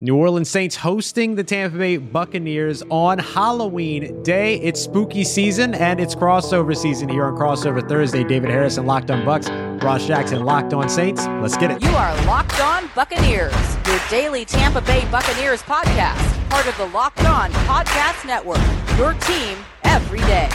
New Orleans Saints hosting the Tampa Bay Buccaneers on Halloween Day. It's spooky season and it's crossover season here on Crossover Thursday. David Harrison, Locked on Bucs, Ross Jackson, Locked on Saints. Let's get it. You are Locked on Buccaneers, your daily Tampa Bay Buccaneers podcast, part of the Locked on Podcast Network. Your team every day.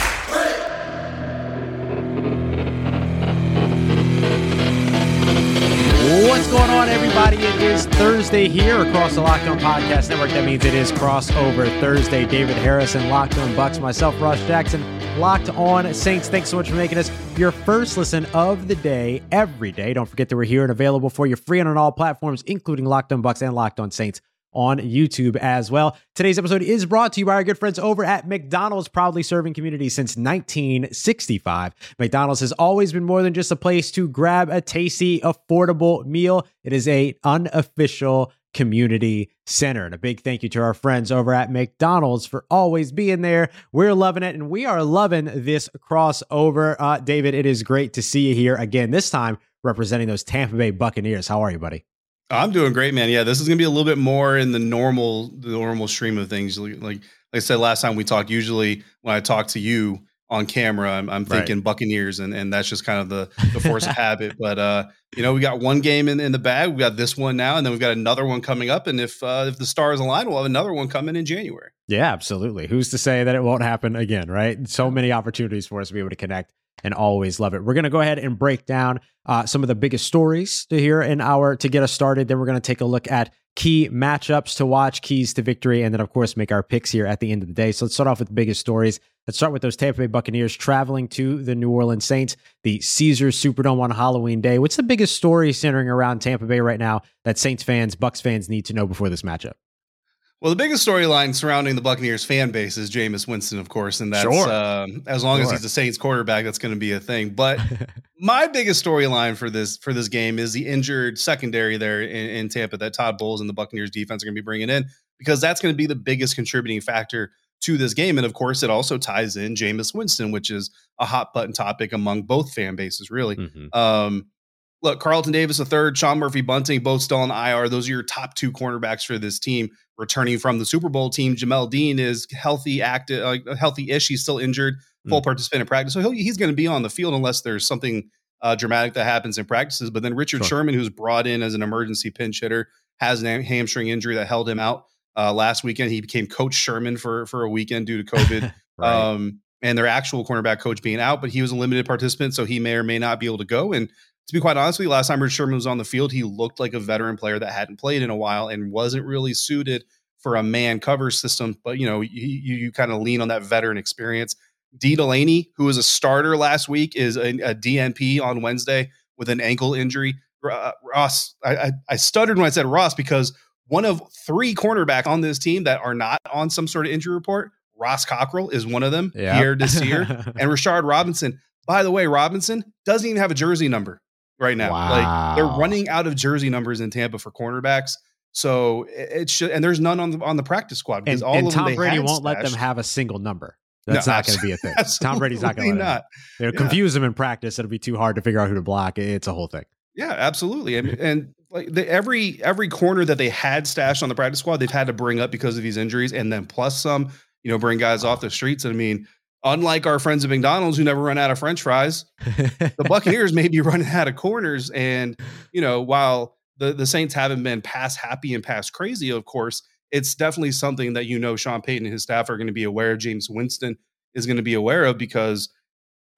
What's going on, everybody? It is Thursday here across the Locked On Podcast Network. That means it is crossover Thursday. David Harrison, Locked On Bucs, myself, Ross Jackson, Locked On Saints. Thanks so much for making us your first listen of the day every day. Don't forget that we're here and available for you free on all platforms, including Locked On Bucs and Locked On Saints on YouTube as well. Today's episode is brought to you by our good friends over at McDonald's, proudly serving communities since 1965. McDonald's has always been more than just a place to grab a tasty, affordable meal. It is a unofficial community center. And a big thank you to our friends over at McDonald's for always being there. We're loving it and we are loving this crossover. Uh, David, it is great to see you here again, this time representing those Tampa Bay Buccaneers. How are you, buddy? I'm doing great, man. Yeah, this is gonna be a little bit more in the normal, the normal stream of things. Like, like I said last time we talked. Usually, when I talk to you on camera, I'm, I'm thinking right. Buccaneers, and and that's just kind of the the force of habit. But uh, you know, we got one game in, in the bag. We got this one now, and then we've got another one coming up. And if uh, if the stars align, we'll have another one coming in January. Yeah, absolutely. Who's to say that it won't happen again? Right? So many opportunities for us to be able to connect and always love it. We're going to go ahead and break down uh, some of the biggest stories to hear in our to get us started. Then we're going to take a look at key matchups to watch, keys to victory, and then of course make our picks here at the end of the day. So let's start off with the biggest stories. Let's start with those Tampa Bay Buccaneers traveling to the New Orleans Saints, the Caesars Superdome on Halloween Day. What's the biggest story centering around Tampa Bay right now that Saints fans, Bucs fans need to know before this matchup? Well, the biggest storyline surrounding the Buccaneers fan base is Jameis Winston, of course, and that's sure. um, as long sure. as he's the Saints quarterback, that's going to be a thing. But my biggest storyline for this for this game is the injured secondary there in, in Tampa that Todd Bowles and the Buccaneers defense are going to be bringing in because that's going to be the biggest contributing factor to this game. And of course, it also ties in Jameis Winston, which is a hot button topic among both fan bases, really. Mm-hmm. Um, look, Carlton Davis, a third, Sean Murphy Bunting, both still on IR. Those are your top two cornerbacks for this team. Returning from the Super Bowl team, Jamel Dean is healthy, active, uh, healthy-ish. He's still injured, full mm. participant in practice, so he's going to be on the field unless there's something uh, dramatic that happens in practices. But then Richard sure. Sherman, who's brought in as an emergency pinch hitter, has a hamstring injury that held him out uh, last weekend. He became Coach Sherman for for a weekend due to COVID. right. um, and their actual cornerback coach being out, but he was a limited participant, so he may or may not be able to go. And to be quite honest with you, last time Richard Sherman was on the field, he looked like a veteran player that hadn't played in a while and wasn't really suited for a man cover system. But you know, you, you kind of lean on that veteran experience. Dee Delaney, who was a starter last week, is a, a DNP on Wednesday with an ankle injury. Uh, Ross, I, I, I stuttered when I said Ross because one of three cornerback on this team that are not on some sort of injury report. Ross Cockrell is one of them. Yep. Pierre Desir and Rashard Robinson. By the way, Robinson doesn't even have a jersey number right now. Wow. Like they're running out of jersey numbers in Tampa for cornerbacks. So it should, and there's none on the on the practice squad because and, all and of Tom them Brady won't stashed. let them have a single number. That's no, not going to be a thing. Tom Brady's not going to not. You know, confuse them in practice. It'll be too hard to figure out who to block. It's a whole thing. Yeah, absolutely. and, and like the, every every corner that they had stashed on the practice squad, they've had to bring up because of these injuries, and then plus some, you know, bring guys off the streets. And I mean, unlike our friends at McDonald's who never run out of French fries, the Buccaneers may be running out of corners. And you know, while the the Saints haven't been past happy and past crazy, of course, it's definitely something that you know Sean Payton and his staff are going to be aware of. Jameis Winston is going to be aware of because.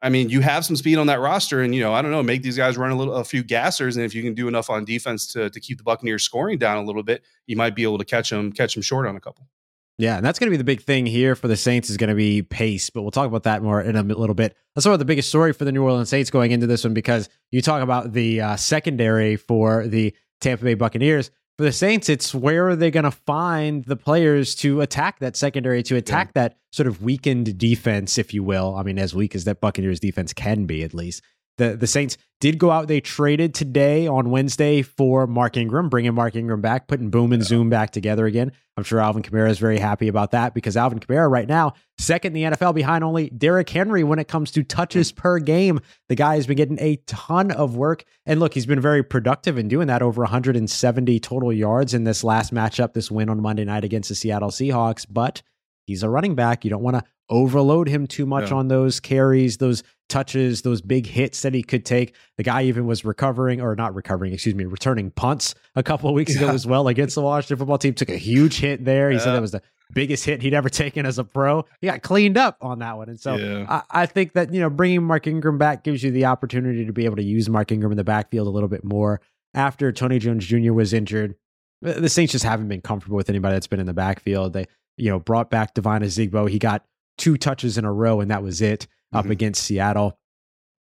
I mean, you have some speed on that roster, and you know, I don't know, make these guys run a little, a few gassers, and if you can do enough on defense to to keep the Buccaneers scoring down a little bit, you might be able to catch them, catch them short on a couple. Yeah, and that's going to be the big thing here for the Saints is going to be pace, but we'll talk about that more in a little bit. Let's talk about the biggest story for the New Orleans Saints going into this one because you talk about the uh, secondary for the Tampa Bay Buccaneers. For the Saints, it's where are they going to find the players to attack that secondary, to attack yeah. that sort of weakened defense, if you will. I mean, as weak as that Buccaneers defense can be, at least the the Saints did go out. They traded today on Wednesday for Mark Ingram, bringing Mark Ingram back, putting Boom and yeah. Zoom back together again. I'm sure Alvin Kamara is very happy about that because Alvin Kamara right now second in the NFL behind only Derrick Henry when it comes to touches hmm. per game. The guy has been getting a ton of work, and look, he's been very productive in doing that. Over 170 total yards in this last matchup, this win on Monday night against the Seattle Seahawks, but. He's a running back. You don't want to overload him too much yeah. on those carries, those touches, those big hits that he could take. The guy even was recovering, or not recovering, excuse me, returning punts a couple of weeks yeah. ago as well against the Washington football team. Took a huge hit there. He yeah. said that was the biggest hit he'd ever taken as a pro. He got cleaned up on that one. And so I, I, think that, you know, bringing Mark Ingram back gives you the opportunity to be able to use Mark Ingram in the backfield a little bit more. After Tony Jones Jr. was injured, the Saints just haven't been comfortable with anybody that's been in the backfield. They, you know, brought back Devine Ozigbo. He got two touches in a row, and that was it mm-hmm. up against Seattle.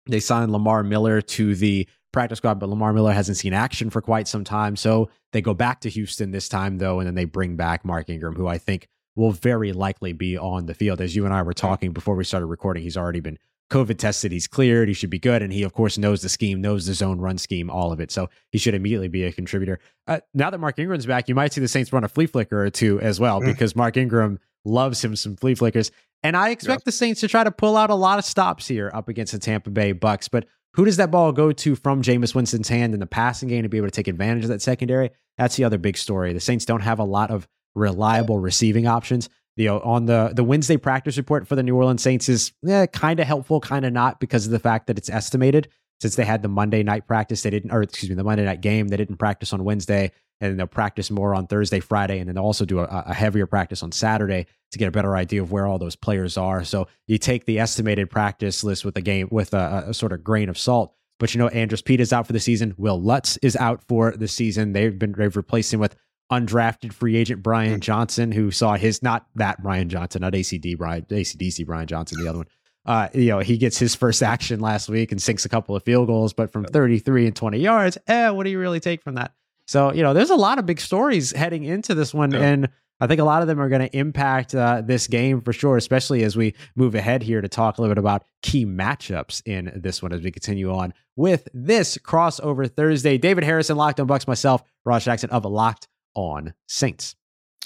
They signed Lamar Miller to the practice squad, but Lamar Miller hasn't seen action for quite some time. So they go back to Houston this time, though, and then they bring back Mark Ingram, who I think will very likely be on the field. As you and I were talking before we started recording, he's already been COVID tested. He's cleared. He should be good. And he, of course, knows the scheme, knows the zone run scheme, all of it. So he should immediately be a contributor. Uh, now that Mark Ingram's back, you might see the Saints run a flea flicker or two as well, mm. because Mark Ingram loves him some flea flickers. And I expect the Saints to try to pull out a lot of stops here up against the Tampa Bay Bucs. But who does that ball go to from Jameis Winston's hand in the passing game to be able to take advantage of that secondary? That's the other big story. The Saints don't have a lot of reliable receiving options. You know, on the the Wednesday practice report for the New Orleans Saints is eh, kind of helpful, kind of not, because of the fact that it's estimated. Since they had the Monday night practice, they didn't, or excuse me, the Monday night game, they didn't practice on Wednesday and they'll practice more on Thursday, Friday, and then they'll also do a, a, heavier practice on Saturday to get a better idea of where all those players are. So you take the estimated practice list with a game with a, a sort of grain of salt. But you know, Andrus Peat is out for the season. Will Lutz is out for the season. They've been they've replaced him with undrafted free agent Brian hmm. Johnson, who saw his not that Brian Johnson, not ACD Brian ACDC Brian Johnson, the other one. Uh, you know, he gets his first action last week and sinks a couple of field goals, but from 33 and 20 yards, eh, what do you really take from that? So, you know, there's a lot of big stories heading into this one. Yeah. And I think a lot of them are going to impact uh, this game for sure, especially as we move ahead here to talk a little bit about key matchups in this one as we continue on with this crossover Thursday. David Harrison, Locked on Bucs, myself, Ross Jackson of a Locked on Saints.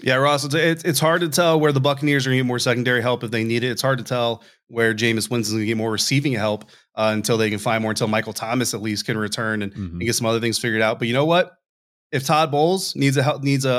Yeah, Ross, it's, it's hard to tell where the Buccaneers are going to get more secondary help if they need it. It's hard to tell where Jameis Winston's going to get more receiving help uh, until they can find more, until Michael Thomas at least can return and, mm-hmm. and get some other things figured out. But you know what? If Todd Bowles needs a needs a,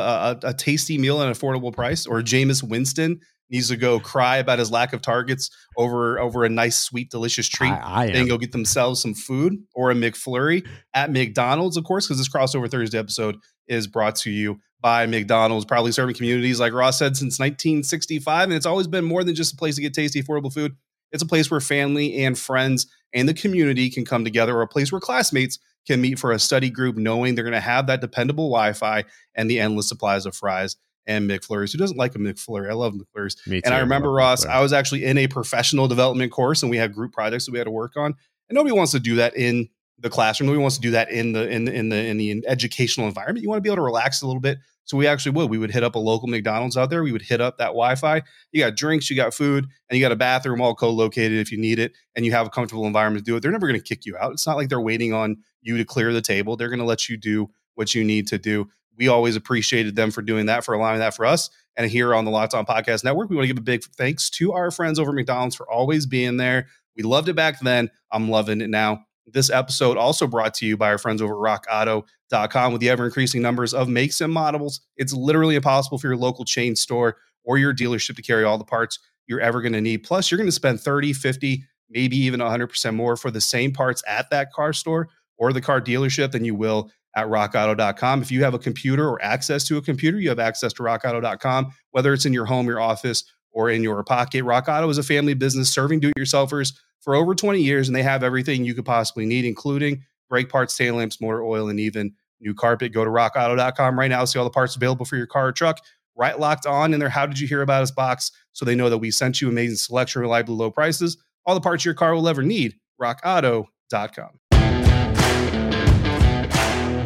a, a tasty meal at an affordable price, or Jameis Winston needs to go cry about his lack of targets over over a nice, sweet, delicious treat, I, I then go get themselves some food or a McFlurry at McDonald's, of course, because this crossover Thursday episode is brought to you by McDonald's, probably serving communities like Ross said since 1965, and it's always been more than just a place to get tasty, affordable food. It's a place where family and friends and the community can come together, or a place where classmates can meet for a study group knowing they're going to have that dependable Wi-Fi and the endless supplies of fries and McFlurries. Who doesn't like a McFlurry? I love McFlurries. Me too, and I remember, I Ross, McFlurry. I was actually in a professional development course and we had group projects that we had to work on. And nobody wants to do that in the classroom. Nobody wants to do that in the in the in the in the educational environment. You want to be able to relax a little bit. So we actually would. We would hit up a local McDonald's out there. We would hit up that Wi-Fi. You got drinks, you got food, and you got a bathroom all co-located if you need it, and you have a comfortable environment to do it. They're never going to kick you out. It's not like they're waiting on you to clear the table. They're going to let you do what you need to do. We always appreciated them for doing that, for allowing that for us. And here on the Locked On Podcast Network, we want to give a big thanks to our friends over at McDonald's for always being there. We loved it back then. I'm loving it now. This episode also brought to you by our friends over at rockauto.com with the ever increasing numbers of makes and models. It's literally impossible for your local chain store or your dealership to carry all the parts you're ever going to need. Plus, you're going to spend 30, 50, maybe even 100% more for the same parts at that car store or the car dealership than you will at rockauto.com. If you have a computer or access to a computer, you have access to rockauto.com, whether it's in your home, your office, or in your pocket. Rock Auto is a family business serving do it yourselfers for over 20 years, and they have everything you could possibly need, including brake parts, tail lamps, motor oil, and even new carpet. Go to rockauto.com right now, see all the parts available for your car or truck. Right locked on in there. How did you hear about us box? So they know that we sent you amazing selection, reliably low prices, all the parts your car will ever need. RockAuto.com.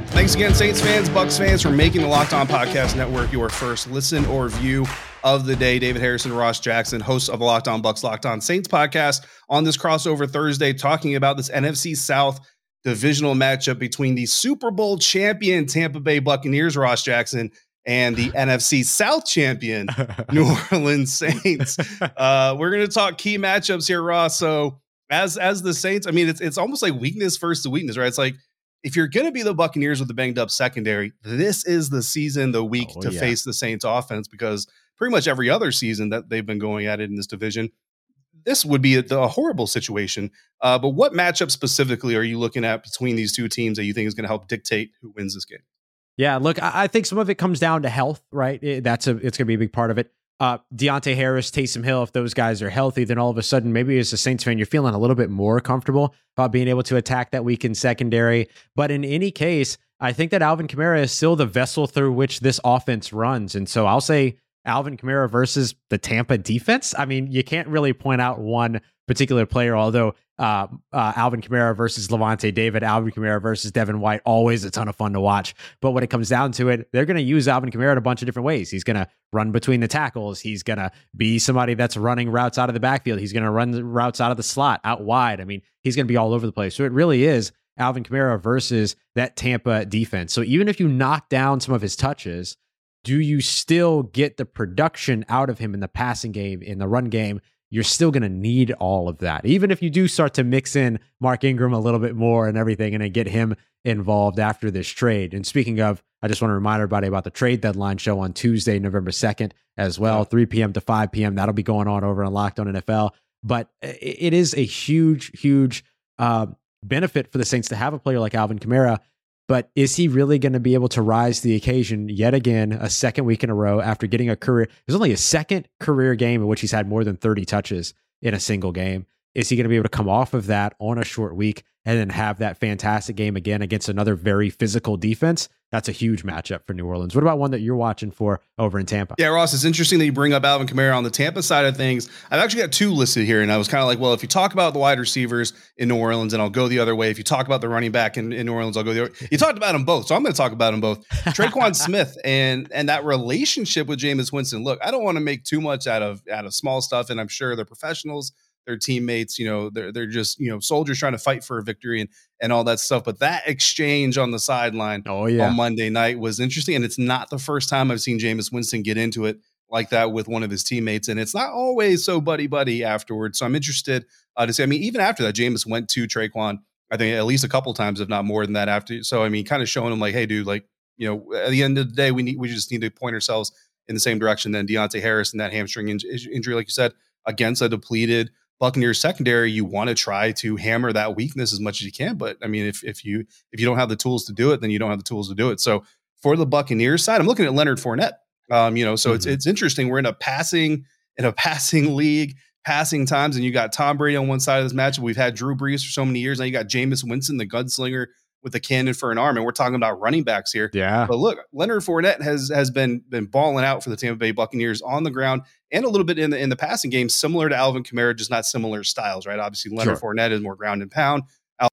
Thanks again, Saints fans, Bucs fans, for making the Locked On Podcast Network your first listen or view of the day. David Harrison, Ross Jackson, hosts of the Locked On Bucs, Locked On Saints podcast on this crossover Thursday, talking about this NFC South divisional matchup between the Super Bowl champion Tampa Bay Buccaneers, Ross Jackson, and the NFC South champion New Orleans Saints. Uh, we're going to talk key matchups here, Ross. So as as the Saints, I mean, it's it's almost like weakness versus weakness, right? It's like if you're going to be the Buccaneers with the banged up secondary, this is the season, the week oh, to yeah. face the Saints offense because pretty much every other season that they've been going at it in this division, this would be a, a horrible situation. Uh, but what matchup specifically are you looking at between these two teams that you think is going to help dictate who wins this game? Yeah, look, I, I think some of it comes down to health, right? It, that's a it's going to be a big part of it uh, Deonte Harris, Taysom Hill, if those guys are healthy, then all of a sudden, maybe as a Saints fan, you're feeling a little bit more comfortable about being able to attack that weakened secondary. But in any case, I think that Alvin Kamara is still the vessel through which this offense runs. And so I'll say Alvin Kamara versus the Tampa defense. I mean, you can't really point out one particular player, although uh, uh, Alvin Kamara versus Lavonte David, Alvin Kamara versus Devin White, always a ton of fun to watch. But when it comes down to it, they're going to use Alvin Kamara in a bunch of different ways. He's going to run between the tackles. He's going to be somebody that's running routes out of the backfield. He's going to run routes out of the slot, out wide. I mean, he's going to be all over the place. So it really is Alvin Kamara versus that Tampa defense. So even if you knock down some of his touches, do you still get the production out of him in the passing game, in the run game? you're still going to need all of that. Even if you do start to mix in Mark Ingram a little bit more and everything and get him involved after this trade. And speaking of, I just want to remind everybody about the trade deadline show on Tuesday, November 2nd as well, 3 p.m. to 5 p.m. That'll be going on over on Locked On NFL. But it is a huge, huge uh, benefit for the Saints to have a player like Alvin Kamara but is he really going to be able to rise to the occasion yet again, a second week in a row after getting a career? There's only a second career game in which he's had more than 30 touches in a single game. Is he going to be able to come off of that on a short week and then have that fantastic game again against another very physical defense? That's a huge matchup for New Orleans. What about one that you're watching for over in Tampa? Yeah, Ross, it's interesting that you bring up Alvin Kamara on the Tampa side of things. I've actually got two listed here, and I was kind of like, well, if you talk about the wide receivers in New Orleans, and I'll go the other way. If you talk about the running back in, in New Orleans, I'll go the other. You talked about them both, so I'm going to talk about them both. Tre'Quan Smith and and that relationship with Jameis Winston. Look, I don't want to make too much out of out of small stuff, and I'm sure they're professionals their teammates. You know, they're they're just you know soldiers trying to fight for a victory and and all that stuff. But that exchange on the sideline, oh yeah, on Monday night was interesting, and it's not the first time I've seen Jameis Winston get into it like that with one of his teammates, and it's not always so buddy buddy afterwards. So I'm interested uh, to see. I mean, even after that, Jameis went to Tre'Quan. I think at least a couple times, if not more than that. After, so I mean, kind of showing him like, hey, dude, like you know, at the end of the day, we need we just need to point ourselves in the same direction. Then Deonte Harris and that hamstring in- injury, like you said, against a depleted Buccaneers secondary, you want to try to hammer that weakness as much as you can. But I mean, if if you if you don't have the tools to do it, then you don't have the tools to do it. So for the Buccaneers side, I'm looking at Leonard Fournette. Um, you know, so mm-hmm. it's it's interesting. We're in a passing in a passing league, passing times, and you got Tom Brady on one side of this matchup. We've had Drew Brees for so many years. Now you got Jameis Winston, the gunslinger with a cannon for an arm, and we're talking about running backs here. Yeah. But look, Leonard Fournette has has been been balling out for the Tampa Bay Buccaneers on the ground and a little bit in the in the passing game, similar to Alvin Kamara, just not similar styles, right? Obviously, Leonard sure. Fournette is more ground and pound.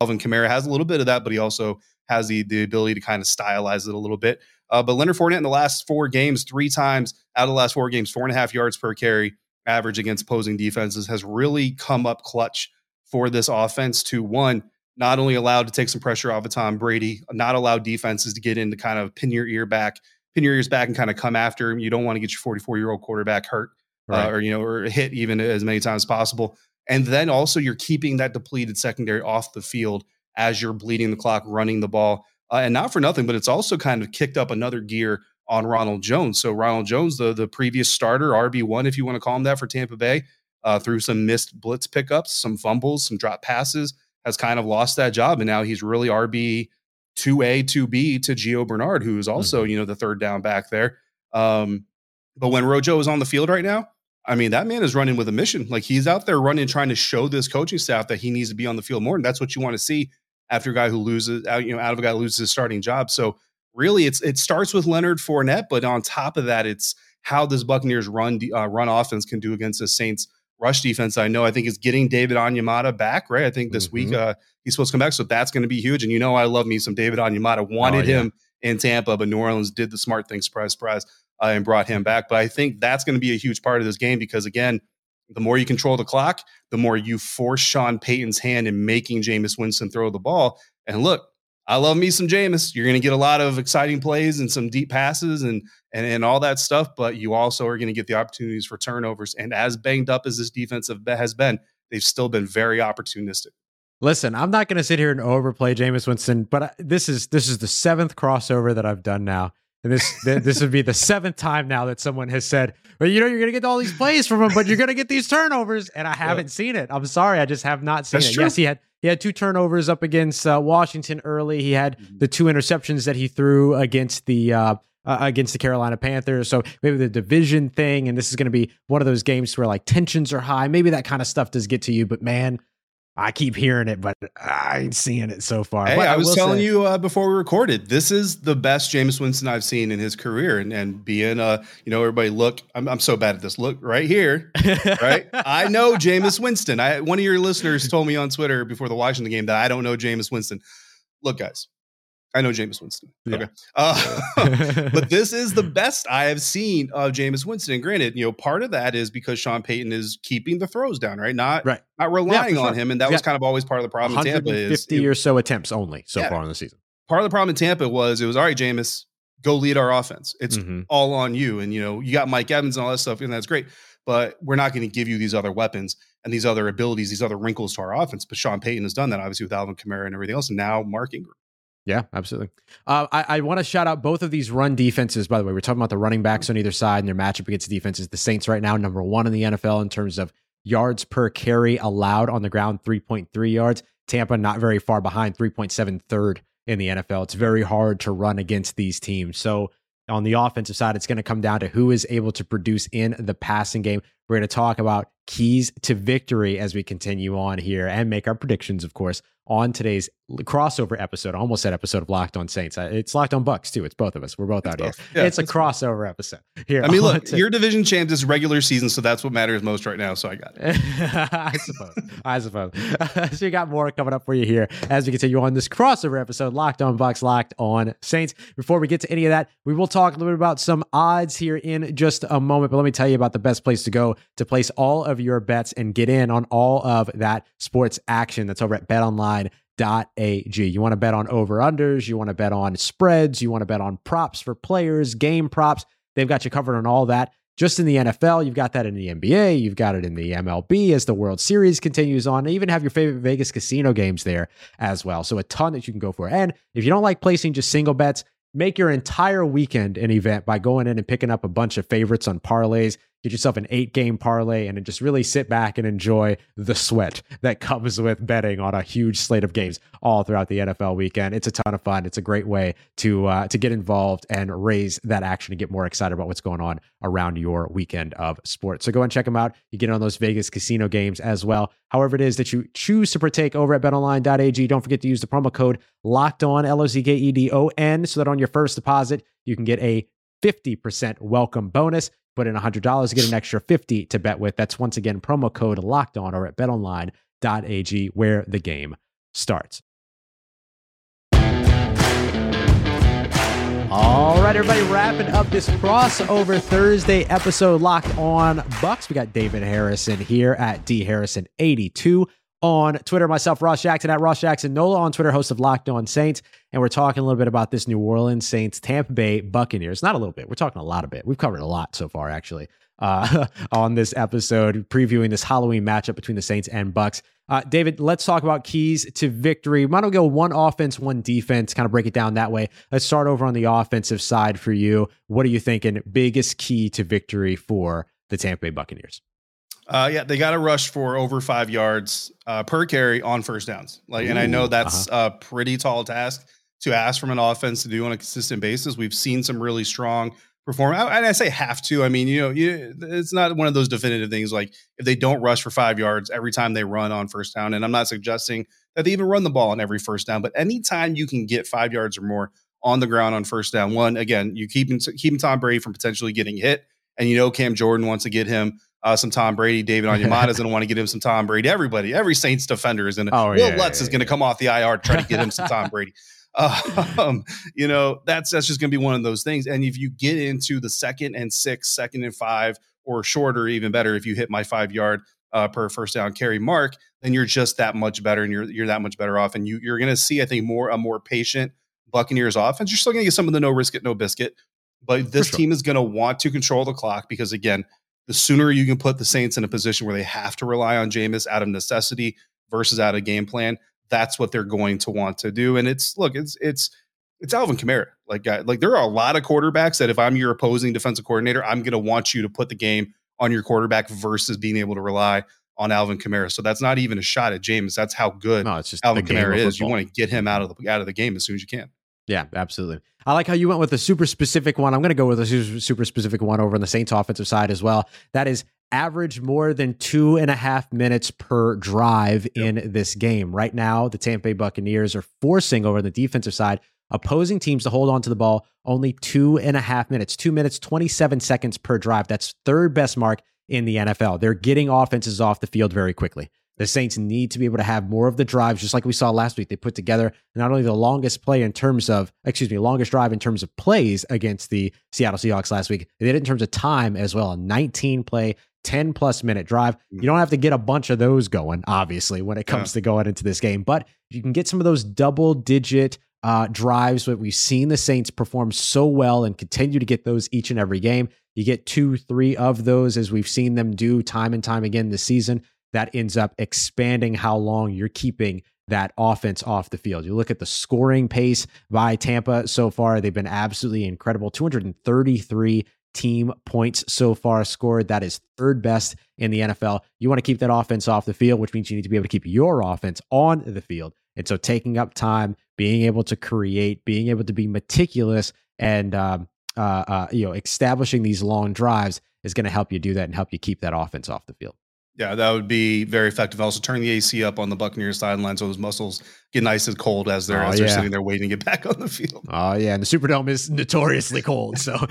Alvin Kamara has a little bit of that, but he also has the the ability to kind of stylize it a little bit. Uh, but Leonard Fournette in the last four games, three times out of the last four games, four and a half yards per carry average against opposing defenses has really come up clutch for this offense to one not only allowed to take some pressure off of Tom Brady, not allow defenses to get in to kind of pin your ear back, pin your ears back and kind of come after him. You don't want to get your 44 year old quarterback hurt uh, right. uh, or, you know, or hit even as many times as possible. And then also you're keeping that depleted secondary off the field as you're bleeding the clock, running the ball. Uh, and not for nothing, but it's also kind of kicked up another gear on Ronald Jones. So Ronald Jones, the, the previous starter, RB1, if you want to call him that for Tampa Bay, uh, through some missed blitz pickups, some fumbles, some drop passes, has kind of lost that job, and now he's really RB two A two B to Gio Bernard, who is also mm-hmm. you know the third down back there. Um, but when Rojo is on the field right now, I mean that man is running with a mission. Like he's out there running, trying to show this coaching staff that he needs to be on the field more, and that's what you want to see after a guy who loses out, you know, out of a guy who loses his starting job. So really, it's it starts with Leonard Fournette, but on top of that, it's how this Buccaneers run uh, run offense can do against the Saints rush defense I know I think is getting David Onyemata back, right? I think this mm-hmm. week uh, he's supposed to come back. So that's going to be huge. And you know, I love me some David Onyemata. Wanted oh, yeah. him in Tampa, but New Orleans did the smart thing, surprise, surprise, uh, and brought him back. But I think that's going to be a huge part of this game because, again, the more you control the clock, the more you force Sean Payton's hand in making Jameis Winston throw the ball. And look, I love me some Jameis. You're going to get a lot of exciting plays and some deep passes and and and all that stuff, but you also are going to get the opportunities for turnovers. And as banged up as this defense has been, they've still been very opportunistic. Listen, I'm not going to sit here and overplay Jameis Winston, but this is this is the seventh crossover that I've done now. And this this would be the seventh time now that someone has said, "Well, you know, you're going to get all these plays from him, but you're going to get these turnovers." And I haven't yeah. seen it. I'm sorry, I just have not seen That's it. True. Yes, he had he had two turnovers up against uh, Washington early. He had mm-hmm. the two interceptions that he threw against the uh, uh, against the Carolina Panthers. So maybe the division thing, and this is going to be one of those games where like tensions are high. Maybe that kind of stuff does get to you, but man, I keep hearing it, but I ain't seeing it so far. Hey, but I, I was telling say, you uh, before we recorded, this is the best Jameis Winston I've seen in his career. And, and being, uh, you know, everybody look, I'm, I'm so bad at this. Look right here, right? I know Jameis Winston. I one of your listeners told me on Twitter before the Washington game that I don't know Jameis Winston. Look, guys, I know Jameis Winston. Yeah. Okay. Uh, but this is the best I have seen of Jameis Winston. And granted, you know, part of that is because Sean Payton is keeping the throws down, right? Not right. not relying yeah, on sure. him. And that was kind of always part of the problem 150 in Tampa is, or so attempts only so yeah. far in the season. Part of the problem in Tampa was it was all right, Jameis, go lead our offense. It's mm-hmm. all on you. And you know, you got Mike Evans and all that stuff, and that's great. But we're not going to give you these other weapons and these other abilities, these other wrinkles to our offense. But Sean Payton has done that, obviously, with Alvin Kamara and everything else. And now Mark Ingram. Yeah, absolutely. Uh, I, I want to shout out both of these run defenses. By the way, we're talking about the running backs on either side and their matchup against the defenses. The Saints right now, number one in the NFL in terms of yards per carry allowed on the ground, 3.3 yards. Tampa not very far behind, 3.7 third in the NFL. It's very hard to run against these teams. So on the offensive side, it's going to come down to who is able to produce in the passing game. We're going to talk about keys to victory as we continue on here and make our predictions, of course, on today's crossover episode. I almost said episode of Locked On Saints. It's Locked On Bucs too. It's both of us. We're both it's out both. here. Yeah, it's a crossover episode here. I mean, look, to- your division champs is regular season, so that's what matters most right now. So I got it. I suppose. I suppose. so you got more coming up for you here as we continue on this crossover episode, Locked On Bucs, Locked On Saints. Before we get to any of that, we will talk a little bit about some odds here in just a moment. But let me tell you about the best place to go to place all of your bets and get in on all of that sports action that's over at BetOnline ag. You want to bet on over unders, you want to bet on spreads, you want to bet on props for players, game props. They've got you covered on all that. Just in the NFL, you've got that in the NBA, you've got it in the MLB as the World Series continues on. And even have your favorite Vegas casino games there as well. So a ton that you can go for. And if you don't like placing just single bets, make your entire weekend an event by going in and picking up a bunch of favorites on parlays get yourself an eight game parlay and just really sit back and enjoy the sweat that comes with betting on a huge slate of games all throughout the NFL weekend. It's a ton of fun. It's a great way to uh, to get involved and raise that action and get more excited about what's going on around your weekend of sports. So go and check them out. You get on those Vegas casino games as well. However, it is that you choose to partake over at betonline.ag. Don't forget to use the promo code locked on L O Z K E D O N so that on your first deposit you can get a 50% welcome bonus put in $100 to get an extra 50 to bet with. That's once again promo code locked on or at betonline.ag where the game starts. All right, everybody, wrapping up this crossover Thursday episode locked on Bucs. We got David Harrison here at D Harrison 82 on Twitter. Myself, Ross Jackson at Ross Jackson Nola on Twitter, host of Locked On Saints. And we're talking a little bit about this New Orleans Saints Tampa Bay Buccaneers. Not a little bit. We're talking a lot of it. We've covered a lot so far, actually, uh, on this episode, previewing this Halloween matchup between the Saints and Bucs. Uh, David, let's talk about keys to victory. Why don't go one offense, one defense, kind of break it down that way. Let's start over on the offensive side for you. What are you thinking? Biggest key to victory for the Tampa Bay Buccaneers? Uh, yeah, they got to rush for over five yards uh, per carry on first downs. Like, Ooh, and I know that's uh-huh. a pretty tall task to ask from an offense to do on a consistent basis. We've seen some really strong performance, and I say have to. I mean, you know, you, it's not one of those definitive things. Like if they don't rush for five yards every time they run on first down, and I'm not suggesting that they even run the ball on every first down, but anytime you can get five yards or more on the ground on first down, one again, you keep keeping Tom Brady from potentially getting hit, and you know Cam Jordan wants to get him uh, some Tom Brady. David Onyemata is going to want to get him some Tom Brady. Everybody, every Saints defender is going to. Oh, Will yeah, Lutz yeah, is going to come off the IR to try to get him some Tom Brady. um, you know, that's that's just going to be one of those things. And if you get into the second and six, second and five, or shorter, even better, if you hit my five yard uh, per first down carry mark, then you're just that much better, and you're you're that much better off. And you you're going to see, I think, more a more patient Buccaneers offense. You're still going to get some of the no risk it, no biscuit, but this sure. team is going to want to control the clock because again, the sooner you can put the Saints in a position where they have to rely on Jameis out of necessity versus out of game plan, that's what they're going to want to do. And it's look, it's it's it's Alvin Kamara. Like like there are a lot of quarterbacks that if I'm your opposing defensive coordinator, I'm going to want you to put the game on your quarterback versus being able to rely on Alvin Kamara. So that's not even a shot at Jameis. That's how good no, it's just Alvin Kamara is. You want to get him out of the out of the game as soon as you can. Yeah, absolutely. I like how you went with a super specific one. I'm going to go with a super specific one over on the Saints offensive side as well. That is average more than two and a half minutes per drive yep. in this game. Right now, the Tampa Bay Buccaneers are forcing over on the defensive side opposing teams to hold on to the ball only two and a half minutes, two minutes, 27 seconds per drive. That's third best mark in the NFL. They're getting offenses off the field very quickly. The Saints need to be able to have more of the drives, just like we saw last week. They put together not only the longest play in terms of, excuse me, longest drive in terms of plays against the Seattle Seahawks last week. They did it in terms of time as well. A 19 play, 10 plus minute drive. You don't have to get a bunch of those going, obviously, when it comes yeah. to going into this game, but you can get some of those double digit uh, drives that we've seen the Saints perform so well and continue to get those each and every game. You get two, three of those as we've seen them do time and time again this season. That ends up expanding how long you're keeping that offense off the field. You look at the scoring pace by Tampa so far, they've been absolutely incredible 233 team points so far scored. That is third best in the NFL. You want to keep that offense off the field, which means you need to be able to keep your offense on the field. And so taking up time, being able to create, being able to be meticulous, and um, uh, uh, you know establishing these long drives is going to help you do that and help you keep that offense off the field. Yeah, that would be very effective. Also, turn the AC up on the Buccaneers sideline so those muscles get nice and cold as they're oh, as they're yeah. sitting there waiting to get back on the field. Oh yeah, and the Superdome is notoriously cold, so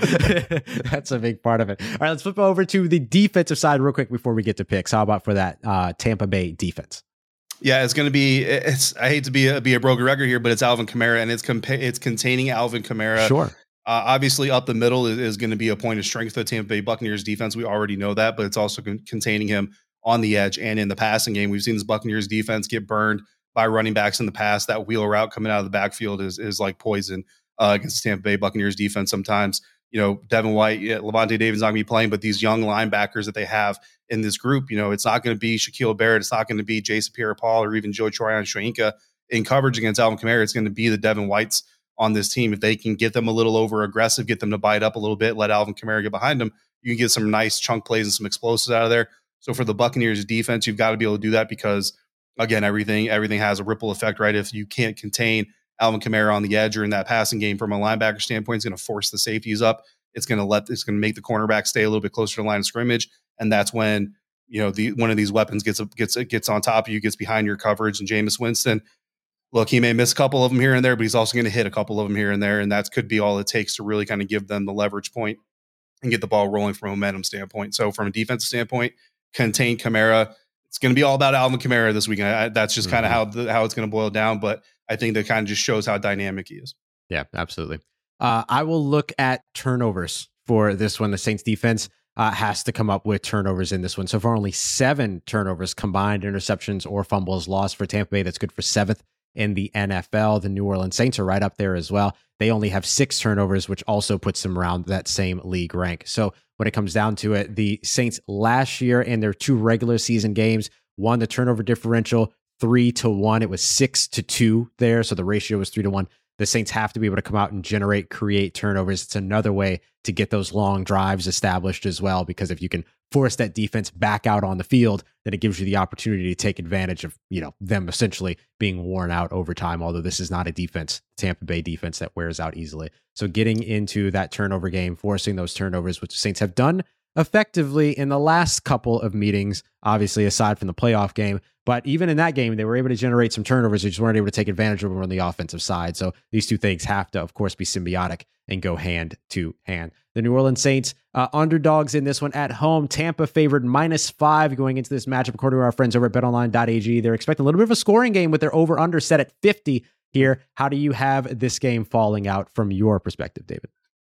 that's a big part of it. All right, let's flip over to the defensive side real quick before we get to picks. How about for that uh, Tampa Bay defense? Yeah, it's going to be. It's. I hate to be a, be a broken record here, but it's Alvin Kamara, and it's compa- it's containing Alvin Kamara. Sure. Uh, obviously, up the middle is, is going to be a point of strength for the Tampa Bay Buccaneers defense. We already know that, but it's also con- containing him on the edge and in the passing game. We've seen this Buccaneers defense get burned by running backs in the past. That wheel route coming out of the backfield is is like poison uh, against the Tampa Bay Buccaneers defense sometimes you know, Devin White, yeah, Lavonte David's not going to be playing, but these young linebackers that they have in this group, you know, it's not going to be Shaquille Barrett. It's not going to be Jason Pierre-Paul or even Joe Tryon-Shoyinka in coverage against Alvin Kamara. It's going to be the Devin Whites on this team. If they can get them a little over aggressive, get them to bite up a little bit, let Alvin Kamara get behind them, you can get some nice chunk plays and some explosives out of there. So for the Buccaneers defense, you've got to be able to do that because again, everything everything has a ripple effect, right? If you can't contain Alvin Kamara on the edge or in that passing game from a linebacker standpoint, it's going to force the safeties up. It's going to let it's going to make the cornerback stay a little bit closer to the line of scrimmage, and that's when you know the one of these weapons gets gets gets on top of you, gets behind your coverage. And Jameis Winston, look, he may miss a couple of them here and there, but he's also going to hit a couple of them here and there, and that could be all it takes to really kind of give them the leverage point and get the ball rolling from a momentum standpoint. So from a defensive standpoint, contain Kamara. It's going to be all about Alvin Kamara this weekend. I, that's just kind of mm-hmm. how the, how it's going to boil down. But I think that kind of just shows how dynamic he is. Yeah, absolutely. Uh, I will look at turnovers for this one. The Saints defense uh, has to come up with turnovers in this one. So far, only seven turnovers combined, interceptions or fumbles lost for Tampa Bay. That's good for seventh in the NFL. The New Orleans Saints are right up there as well. They only have six turnovers, which also puts them around that same league rank. So when it comes down to it, the Saints last year in their two regular season games won the turnover differential three to one. It was six to two there. So the ratio was three to one the Saints have to be able to come out and generate, create turnovers. It's another way to get those long drives established as well. Because if you can force that defense back out on the field, then it gives you the opportunity to take advantage of, you know, them essentially being worn out over time. Although this is not a defense, Tampa Bay defense that wears out easily. So getting into that turnover game, forcing those turnovers, which the Saints have done effectively in the last couple of meetings, obviously aside from the playoff game. But even in that game, they were able to generate some turnovers. They just weren't able to take advantage of them on the offensive side. So these two things have to, of course, be symbiotic and go hand to hand. The New Orleans Saints, uh, underdogs in this one at home. Tampa favored minus five going into this matchup, according to our friends over at betonline.ag. They're expecting a little bit of a scoring game with their over under set at 50 here. How do you have this game falling out from your perspective, David?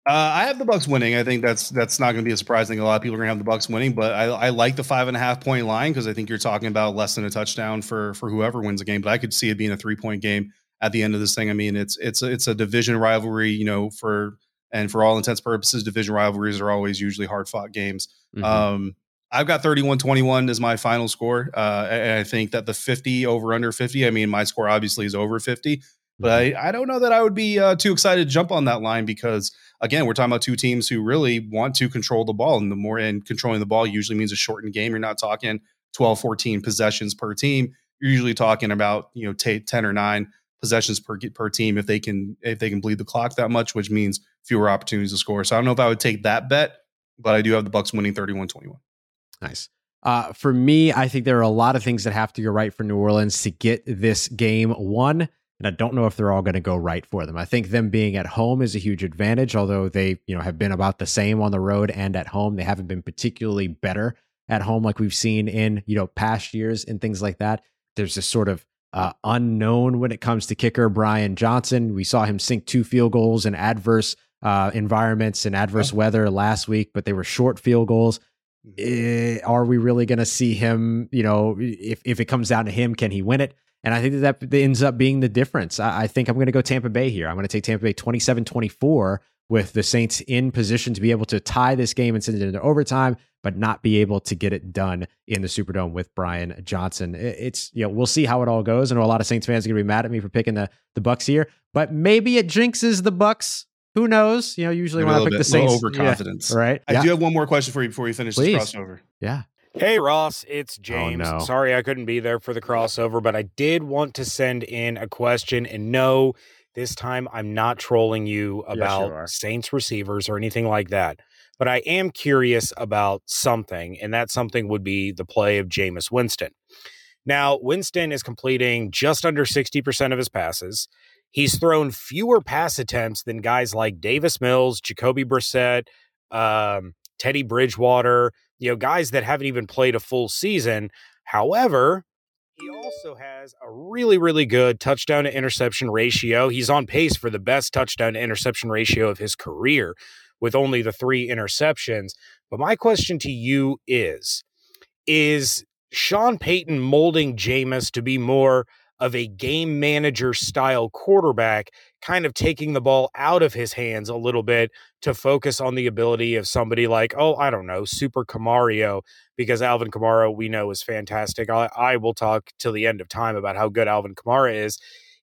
Uh, I have the Bucs winning. I think that's that's not going to be a surprising. A lot of people are going to have the Bucs winning, but I, I like the five and a half point line because I think you're talking about less than a touchdown for for whoever wins the game. But I could see it being a three point game at the end of this thing. I mean, it's it's a, it's a division rivalry, you know, for and for all intents purposes, division rivalries are always usually hard fought games. Mm-hmm. Um, I've got 31-21 as my final score. Uh, and I think that the 50 over under 50, I mean, my score obviously is over 50, but mm-hmm. I, I don't know that I would be uh, too excited to jump on that line because again, we're talking about two teams who really want to control the ball and the more and controlling the ball usually means a shortened game. You're not talking 12, 14 possessions per team. You're usually talking about, you know, t- 10 or nine possessions per per team if they can if they can bleed the clock that much, which means fewer opportunities to score. So I don't know if I would take that bet, but I do have the Bucs winning 31-21. Nice. Uh, for me, I think there are a lot of things that have to go right for New Orleans to get this game won. And I don't know if they're all going to go right for them. I think them being at home is a huge advantage, although they, you know, have been about the same on the road and at home. They haven't been particularly better at home like we've seen in, you know, past years and things like that. There's this sort of uh, unknown when it comes to kicker Brian Johnson. We saw him sink two field goals in adverse uh, environments and adverse weather last week, but they were short field goals. Mm-hmm. are we really going to see him? You know, if if it comes down to him, can he win it? And I think that that ends up being the difference. I, I think I'm going to go Tampa Bay here. I'm going to take Tampa Bay 27 24 with the Saints in position to be able to tie this game and send it into overtime, but not be able to get it done in the Superdome with Brian Johnson. It's you know we'll see how it all goes. I know a lot of Saints fans are going to be mad at me for picking the the Bucs here, but maybe it jinxes the Bucs. Who knows? You know, usually Maybe when I pick bit, the Saints, overconfidence, yeah, right? I yeah. do have one more question for you before you finish Please. this crossover. Yeah. Hey Ross, it's oh, James. Oh, no. Sorry I couldn't be there for the crossover, but I did want to send in a question and no this time, I'm not trolling you about yes, Saints receivers or anything like that. But I am curious about something, and that something would be the play of Jameis Winston. Now, Winston is completing just under 60% of his passes. He's thrown fewer pass attempts than guys like Davis Mills, Jacoby Brissett, um, Teddy Bridgewater, you know, guys that haven't even played a full season. However, he also has a really, really good touchdown to interception ratio. He's on pace for the best touchdown to interception ratio of his career with only the three interceptions. But my question to you is Is Sean Payton molding Jameis to be more of a game manager style quarterback, kind of taking the ball out of his hands a little bit to focus on the ability of somebody like, oh, I don't know, Super Camario, because Alvin Kamara we know is fantastic. I, I will talk till the end of time about how good Alvin Kamara is.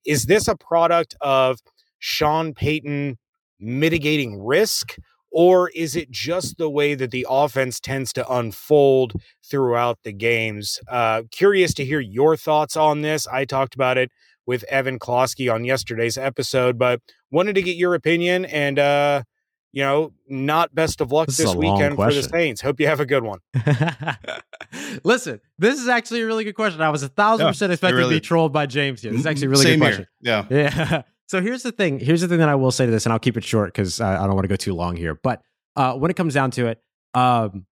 Is this a product of Sean Payton mitigating risk? Or is it just the way that the offense tends to unfold throughout the games? Uh, curious to hear your thoughts on this. I talked about it with Evan Klosky on yesterday's episode, but wanted to get your opinion and uh, you know, not best of luck this, this weekend for the Saints. Hope you have a good one. Listen, this is actually a really good question. I was a thousand yeah, percent expecting really, to be trolled by James here. This is actually a really good question. Here. Yeah. Yeah. So here's the thing. Here's the thing that I will say to this, and I'll keep it short because I, I, don't want to go too long here. But uh, when it comes down to it, um,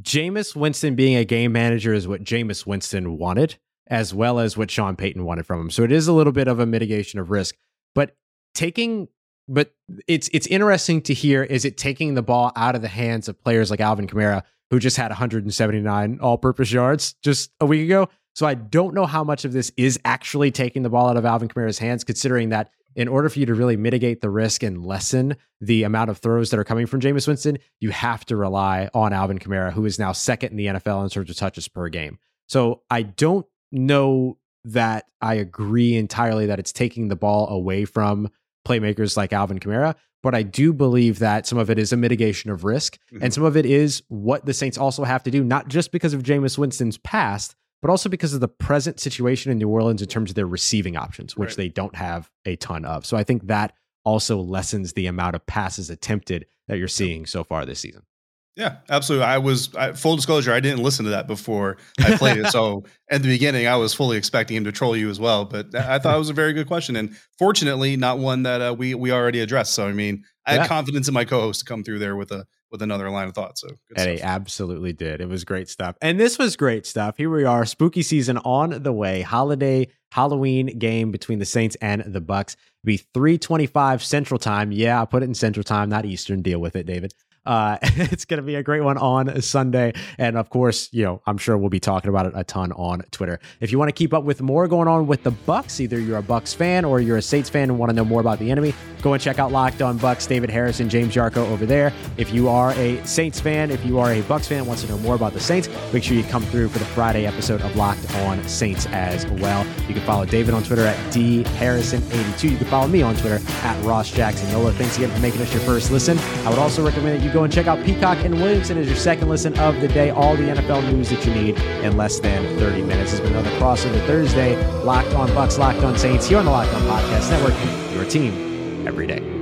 Jameis Winston being a game manager is what Jameis Winston wanted, as well as what Sean Payton wanted from him. So it is a little bit of a mitigation of risk. But taking but it's it's interesting to hear is it taking the ball out of the hands of players like Alvin Kamara who just had 179 all-purpose yards just a week ago. So I don't know how much of this is actually taking the ball out of Alvin Kamara's hands considering that in order for you to really mitigate the risk and lessen the amount of throws that are coming from Jameis Winston, you have to rely on Alvin Kamara, who is now second in the NFL in terms of touches per game. So I don't know that I agree entirely that it's taking the ball away from playmakers like Alvin Kamara. But I do believe that some of it is a mitigation of risk, mm-hmm. and some of it is what the Saints also have to do, not just because of Jameis Winston's past, but also because of the present situation in New Orleans in terms of their receiving options, which right. they don't have a ton of. So I think that also lessens the amount of passes attempted that you're seeing so far this season. Yeah, absolutely. I was I, full disclosure. I didn't listen to that before I played it. So at the beginning, I was fully expecting him to troll you as well. But I thought it was a very good question, and fortunately, not one that uh, we we already addressed. So I mean, I yeah. had confidence in my co-host to come through there with a with another line of thought. So and he absolutely did. It was great stuff, and this was great stuff. Here we are, spooky season on the way. Holiday Halloween game between the Saints and the Bucs. It'll be 325 Central Time. Yeah, I put it in Central Time, not Eastern. Deal with it, David. Uh, it's going to be a great one on Sunday. And of course, you know, I'm sure we'll be talking about it a ton on Twitter. If you want to keep up with more going on with the Bucs, either you're a Bucs fan or you're a Saints fan and want to know more about the enemy, go and check out Locked On Bucs, David Harrison, James Yarcho over there. If you are a Saints fan, if you are a Bucs fan, wants to know more about the Saints, make sure you come through for the Friday episode of Locked On Saints as well. You can follow David on Twitter at dharrison82. You can follow me on Twitter at Ross Jackson. Nola, thanks again for making us your first listen. I would also recommend that you go and check out Peacock and Williamson as your second listen of the day. All the NFL news that you need in less than 30 minutes. It's been another crossover Thursday. Locked on Bucs, Locked on Saints here on the Locked On Podcast Network. Your team every day.